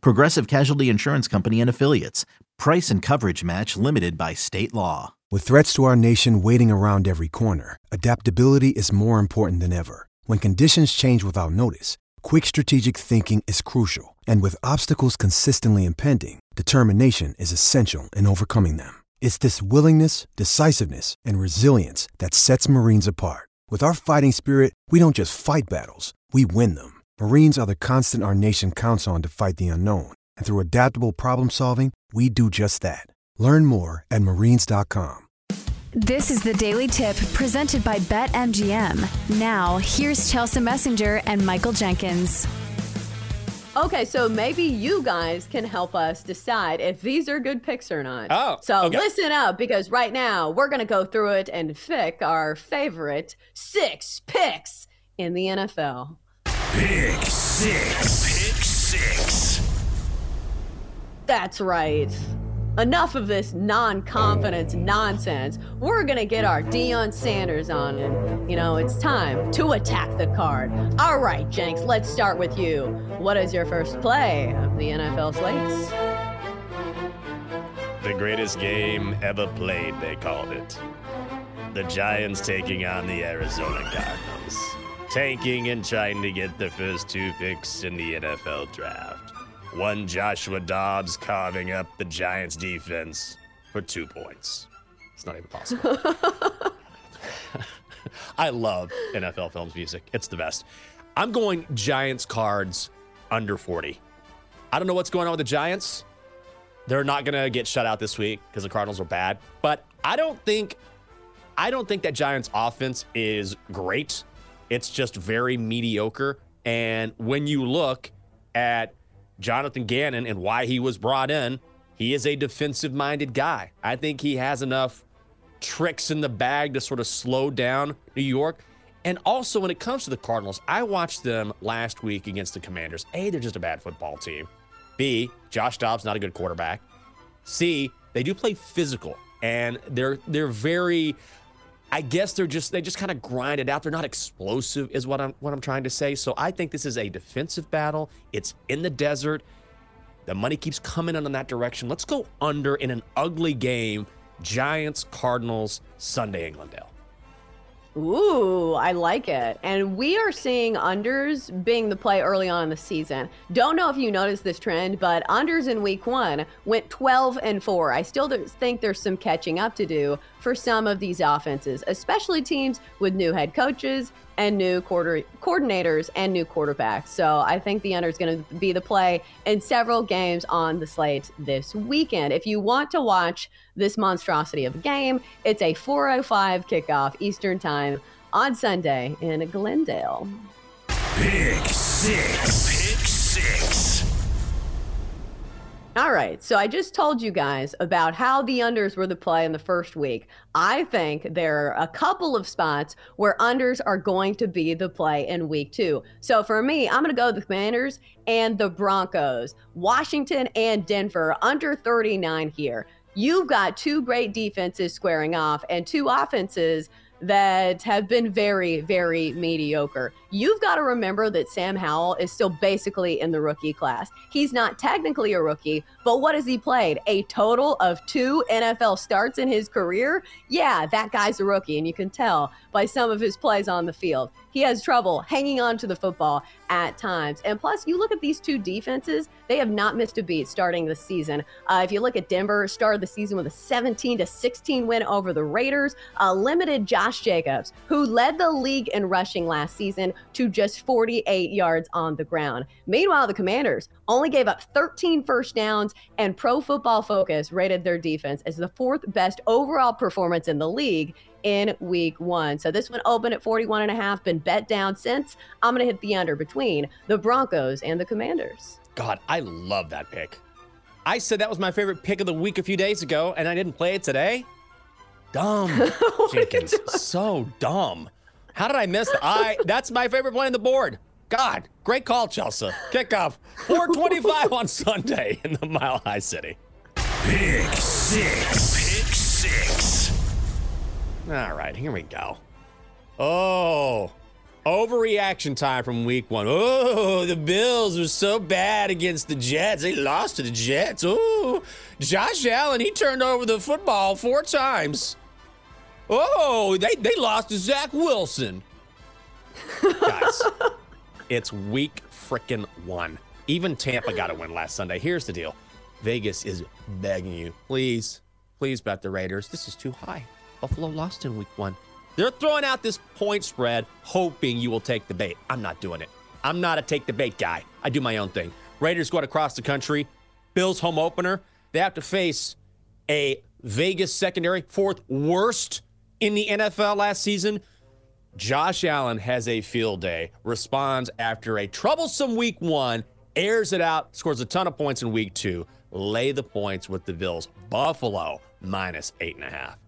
Progressive Casualty Insurance Company and Affiliates. Price and coverage match limited by state law. With threats to our nation waiting around every corner, adaptability is more important than ever. When conditions change without notice, quick strategic thinking is crucial. And with obstacles consistently impending, determination is essential in overcoming them. It's this willingness, decisiveness, and resilience that sets Marines apart. With our fighting spirit, we don't just fight battles, we win them. Marines are the constant our nation counts on to fight the unknown. And through adaptable problem solving, we do just that. Learn more at marines.com. This is the Daily Tip presented by BetMGM. Now, here's Chelsa Messinger and Michael Jenkins. Okay, so maybe you guys can help us decide if these are good picks or not. Oh, so okay. listen up because right now we're going to go through it and pick our favorite six picks in the NFL. Pick six. Pick six. That's right. Enough of this non-confidence nonsense. We're gonna get our Deion Sanders on, and you know it's time to attack the card. All right, Jenks, let's start with you. What is your first play of the NFL slates? The greatest game ever played, they called it. The Giants taking on the Arizona Cardinals. Tanking and trying to get the first two picks in the NFL draft. One Joshua Dobbs carving up the Giants defense for two points. It's not even possible. I love NFL Films music. It's the best. I'm going Giants cards under 40. I don't know what's going on with the Giants. They're not going to get shut out this week because the Cardinals are bad. But I don't think I don't think that Giants offense is great. It's just very mediocre. And when you look at Jonathan Gannon and why he was brought in, he is a defensive minded guy. I think he has enough tricks in the bag to sort of slow down New York. And also, when it comes to the Cardinals, I watched them last week against the Commanders. A, they're just a bad football team. B, Josh Dobbs not a good quarterback. C, they do play physical, and they're they're very. I guess they're just they just kind of grind it out. They're not explosive, is what I'm what I'm trying to say. So I think this is a defensive battle. It's in the desert. The money keeps coming in on that direction. Let's go under in an ugly game. Giants Cardinals Sunday in Glendale. Ooh, I like it. And we are seeing unders being the play early on in the season. Don't know if you noticed this trend, but unders in week one went 12 and 4. I still think there's some catching up to do for some of these offenses, especially teams with new head coaches and new quarter coordinators and new quarterbacks. So I think the under is going to be the play in several games on the slate this weekend. If you want to watch this monstrosity of a game, it's a 4:05 kickoff Eastern Time on Sunday in Glendale. Pick six. All right, so I just told you guys about how the unders were the play in the first week. I think there are a couple of spots where unders are going to be the play in week two. So for me, I'm going to go the Commanders and the Broncos. Washington and Denver under 39 here. You've got two great defenses squaring off and two offenses that have been very, very mediocre. You've got to remember that Sam Howell is still basically in the rookie class. He's not technically a rookie, but what has he played? A total of two NFL starts in his career? Yeah, that guy's a rookie, and you can tell by some of his plays on the field. He has trouble hanging on to the football at times. And plus, you look at these two defenses, they have not missed a beat starting the season. Uh, if you look at Denver, started the season with a 17 to 16 win over the Raiders, a limited Josh Jacobs, who led the league in rushing last season to just 48 yards on the ground. Meanwhile, the Commanders only gave up 13 first downs, and Pro Football Focus rated their defense as the fourth best overall performance in the league in week one. So this one opened at 41 and a half, been bet down since. I'm going to hit the under between the Broncos and the Commanders. God, I love that pick. I said that was my favorite pick of the week a few days ago, and I didn't play it today. Dumb, Jenkins. So dumb. How did I miss that? I that's my favorite play on the board. God, great call, Chelsa. Kickoff 425 on Sunday in the Mile High City. Pick six. Pick six. All right, here we go. Oh, overreaction time from week one. Oh, the Bills were so bad against the Jets. They lost to the Jets. Oh, Josh Allen, he turned over the football four times. Oh, they, they lost to Zach Wilson. Guys, it's week freaking one. Even Tampa got a win last Sunday. Here's the deal Vegas is begging you, please, please bet the Raiders. This is too high. Buffalo lost in week one. They're throwing out this point spread, hoping you will take the bait. I'm not doing it. I'm not a take the bait guy. I do my own thing. Raiders going across the country. Bills home opener. They have to face a Vegas secondary, fourth worst in the NFL last season. Josh Allen has a field day, responds after a troublesome week one, airs it out, scores a ton of points in week two. Lay the points with the Bills. Buffalo minus eight and a half.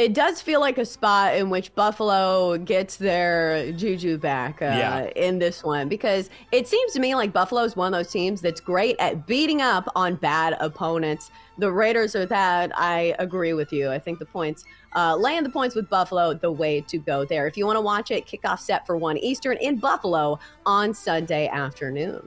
It does feel like a spot in which Buffalo gets their juju back uh, Yeah. in this one because it seems to me like Buffalo is one of those teams that's great at beating up on bad opponents. The Raiders are that. I agree with you. I think the points, uh, laying the points with Buffalo, the way to go there. If you want to watch it, kickoff set for 1 Eastern in Buffalo on Sunday afternoon.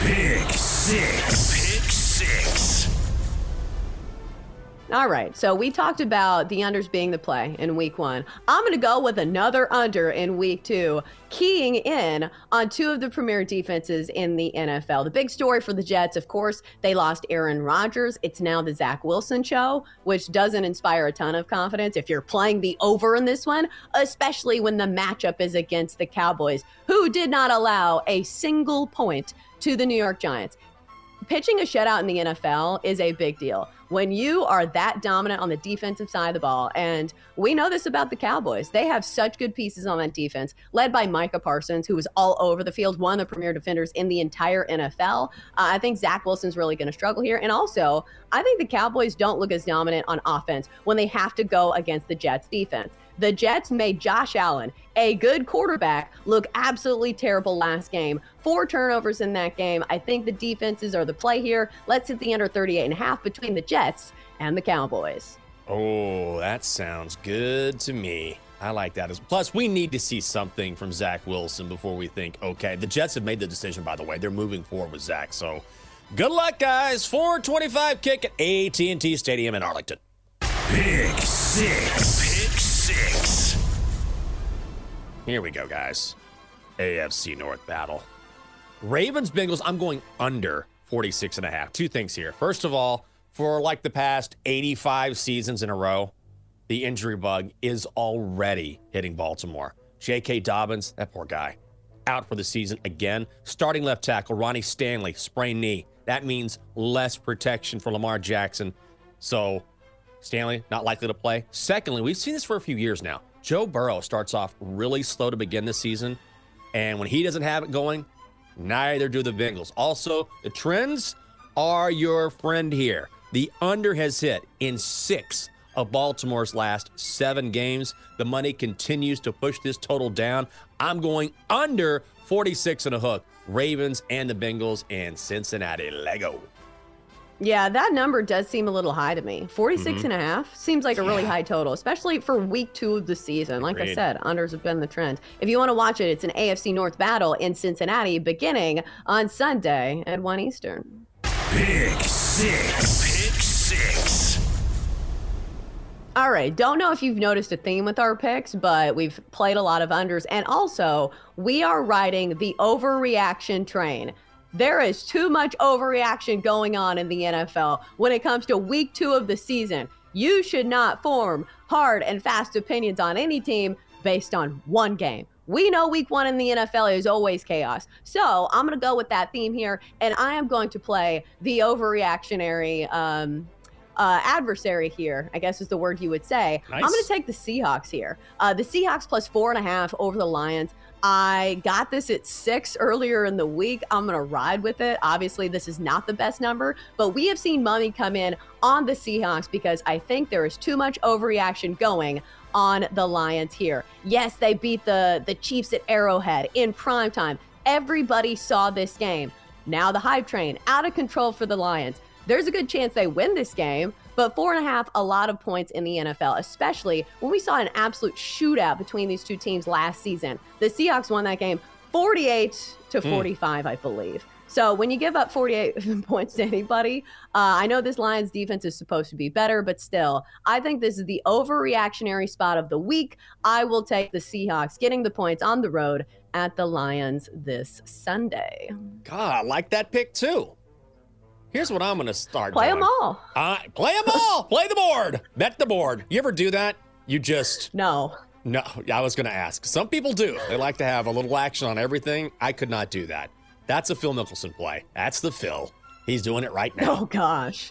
Pick six. Pick six. All right. So we talked about the unders being the play in week one. I'm going to go with another under in week two, keying in on two of the premier defenses in the NFL. The big story for the Jets, of course, they lost Aaron Rodgers. It's now the Zach Wilson show, which doesn't inspire a ton of confidence if you're playing the over in this one, especially when the matchup is against the Cowboys, who did not allow a single point to the New York Giants pitching a shutout in the NFL is a big deal. When you are that dominant on the defensive side of the ball, and we know this about the Cowboys, they have such good pieces on that defense, led by Micah Parsons, who was all over the field, one of the premier defenders in the entire NFL. Uh, I think Zach Wilson's really going to struggle here. And also, I think the Cowboys don't look as dominant on offense when they have to go against the Jets defense. The Jets made Josh Allen, a good quarterback, look absolutely terrible last game. Four turnovers in that game. I think the defenses are the play here. Let's hit the under 38 and a half between the Jets and the Cowboys. Oh, that sounds good to me. I like that. As plus, we need to see something from Zach Wilson before we think. Okay, the Jets have made the decision. By the way, they're moving forward with Zach. So, good luck, guys. 425 kick at AT&T Stadium in Arlington. Pick six. Pick six. Here we go, guys. AFC North battle. Ravens Bengals, I'm going under 46 and a half. Two things here. First of all, for like the past 85 seasons in a row, the injury bug is already hitting Baltimore. J.K. Dobbins, that poor guy, out for the season again. Starting left tackle, Ronnie Stanley, sprained knee. That means less protection for Lamar Jackson. So, Stanley, not likely to play. Secondly, we've seen this for a few years now. Joe Burrow starts off really slow to begin this season. And when he doesn't have it going, neither do the Bengals. Also, the trends are your friend here. The under has hit in six of Baltimore's last seven games. The money continues to push this total down. I'm going under 46 and a hook. Ravens and the Bengals and Cincinnati. Lego. Yeah, that number does seem a little high to me. 46 mm-hmm. and a half seems like a really high total, especially for week two of the season. Like I said, unders have been the trend. If you want to watch it, it's an AFC North battle in Cincinnati beginning on Sunday at 1 Eastern. Pick six. Pick six. All right. Don't know if you've noticed a theme with our picks, but we've played a lot of unders. And also, we are riding the overreaction train. There is too much overreaction going on in the NFL when it comes to week two of the season. You should not form hard and fast opinions on any team based on one game. We know week one in the NFL is always chaos. So I'm going to go with that theme here, and I am going to play the overreactionary um, uh, adversary here, I guess is the word you would say. Nice. I'm going to take the Seahawks here. Uh, the Seahawks plus four and a half over the Lions. I got this at six earlier in the week. I'm going to ride with it. Obviously, this is not the best number, but we have seen Mummy come in on the Seahawks because I think there is too much overreaction going on the Lions here. Yes, they beat the, the Chiefs at Arrowhead in prime time. Everybody saw this game. Now the hype train out of control for the Lions. There's a good chance they win this game, but four and a half, a lot of points in the NFL, especially when we saw an absolute shootout between these two teams last season. The Seahawks won that game 48 to 45, I believe. So when you give up 48 points to anybody, uh, I know this Lions defense is supposed to be better, but still, I think this is the overreactionary spot of the week. I will take the Seahawks getting the points on the road at the Lions this Sunday. God, I like that pick too. Here's what I'm going to start Play doing. them all. Uh, play them all. play the board. Bet the board. You ever do that? You just No. no. I was going to ask. Some people do. They like to have a little action on everything. I could not do that. That's a Phil Mickelson play. That's the Phil. He's doing it right now. Oh gosh.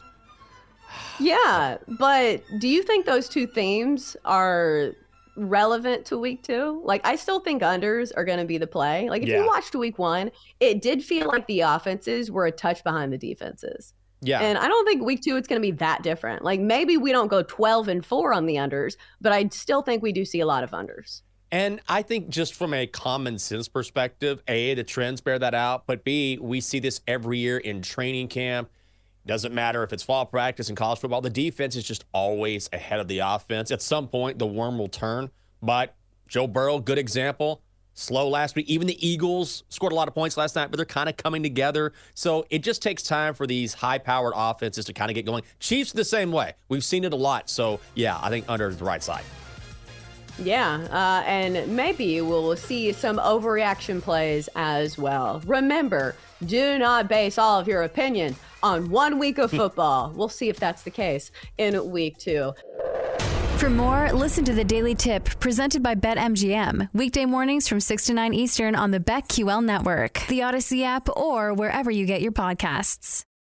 Yeah, but do you think those two themes are relevant to week two? Like, I still think unders are going to be the play. Like, if Yeah. you watched week one, it did feel like the offenses were a touch behind the defenses. Yeah. And I don't think week two it's going to be that different. Like, maybe we don't go 12 and four on the unders, but I still think we do see a lot of unders. And I think just from a common sense perspective, A, the trends bear that out. But B, we see this every year in training camp. Doesn't matter if it's fall practice in college football, the defense is just always ahead of the offense. At some point, the worm will turn. But Joe Burrow, good example. Slow last week. Even the Eagles scored a lot of points last night, but they're kind of coming together. So it just takes time for these high powered offenses to kind of get going. Chiefs the same way. We've seen it a lot. So yeah, I think under the right side. Yeah, uh, and maybe we'll see some overreaction plays as well. Remember, do not base all of your opinions on one week of football. we'll see if that's the case in week two. For more, listen to the Daily Tip presented by BetMGM. Weekday mornings from 6 to 9 Eastern on the BetQL network, the Audacy app, or wherever you get your podcasts.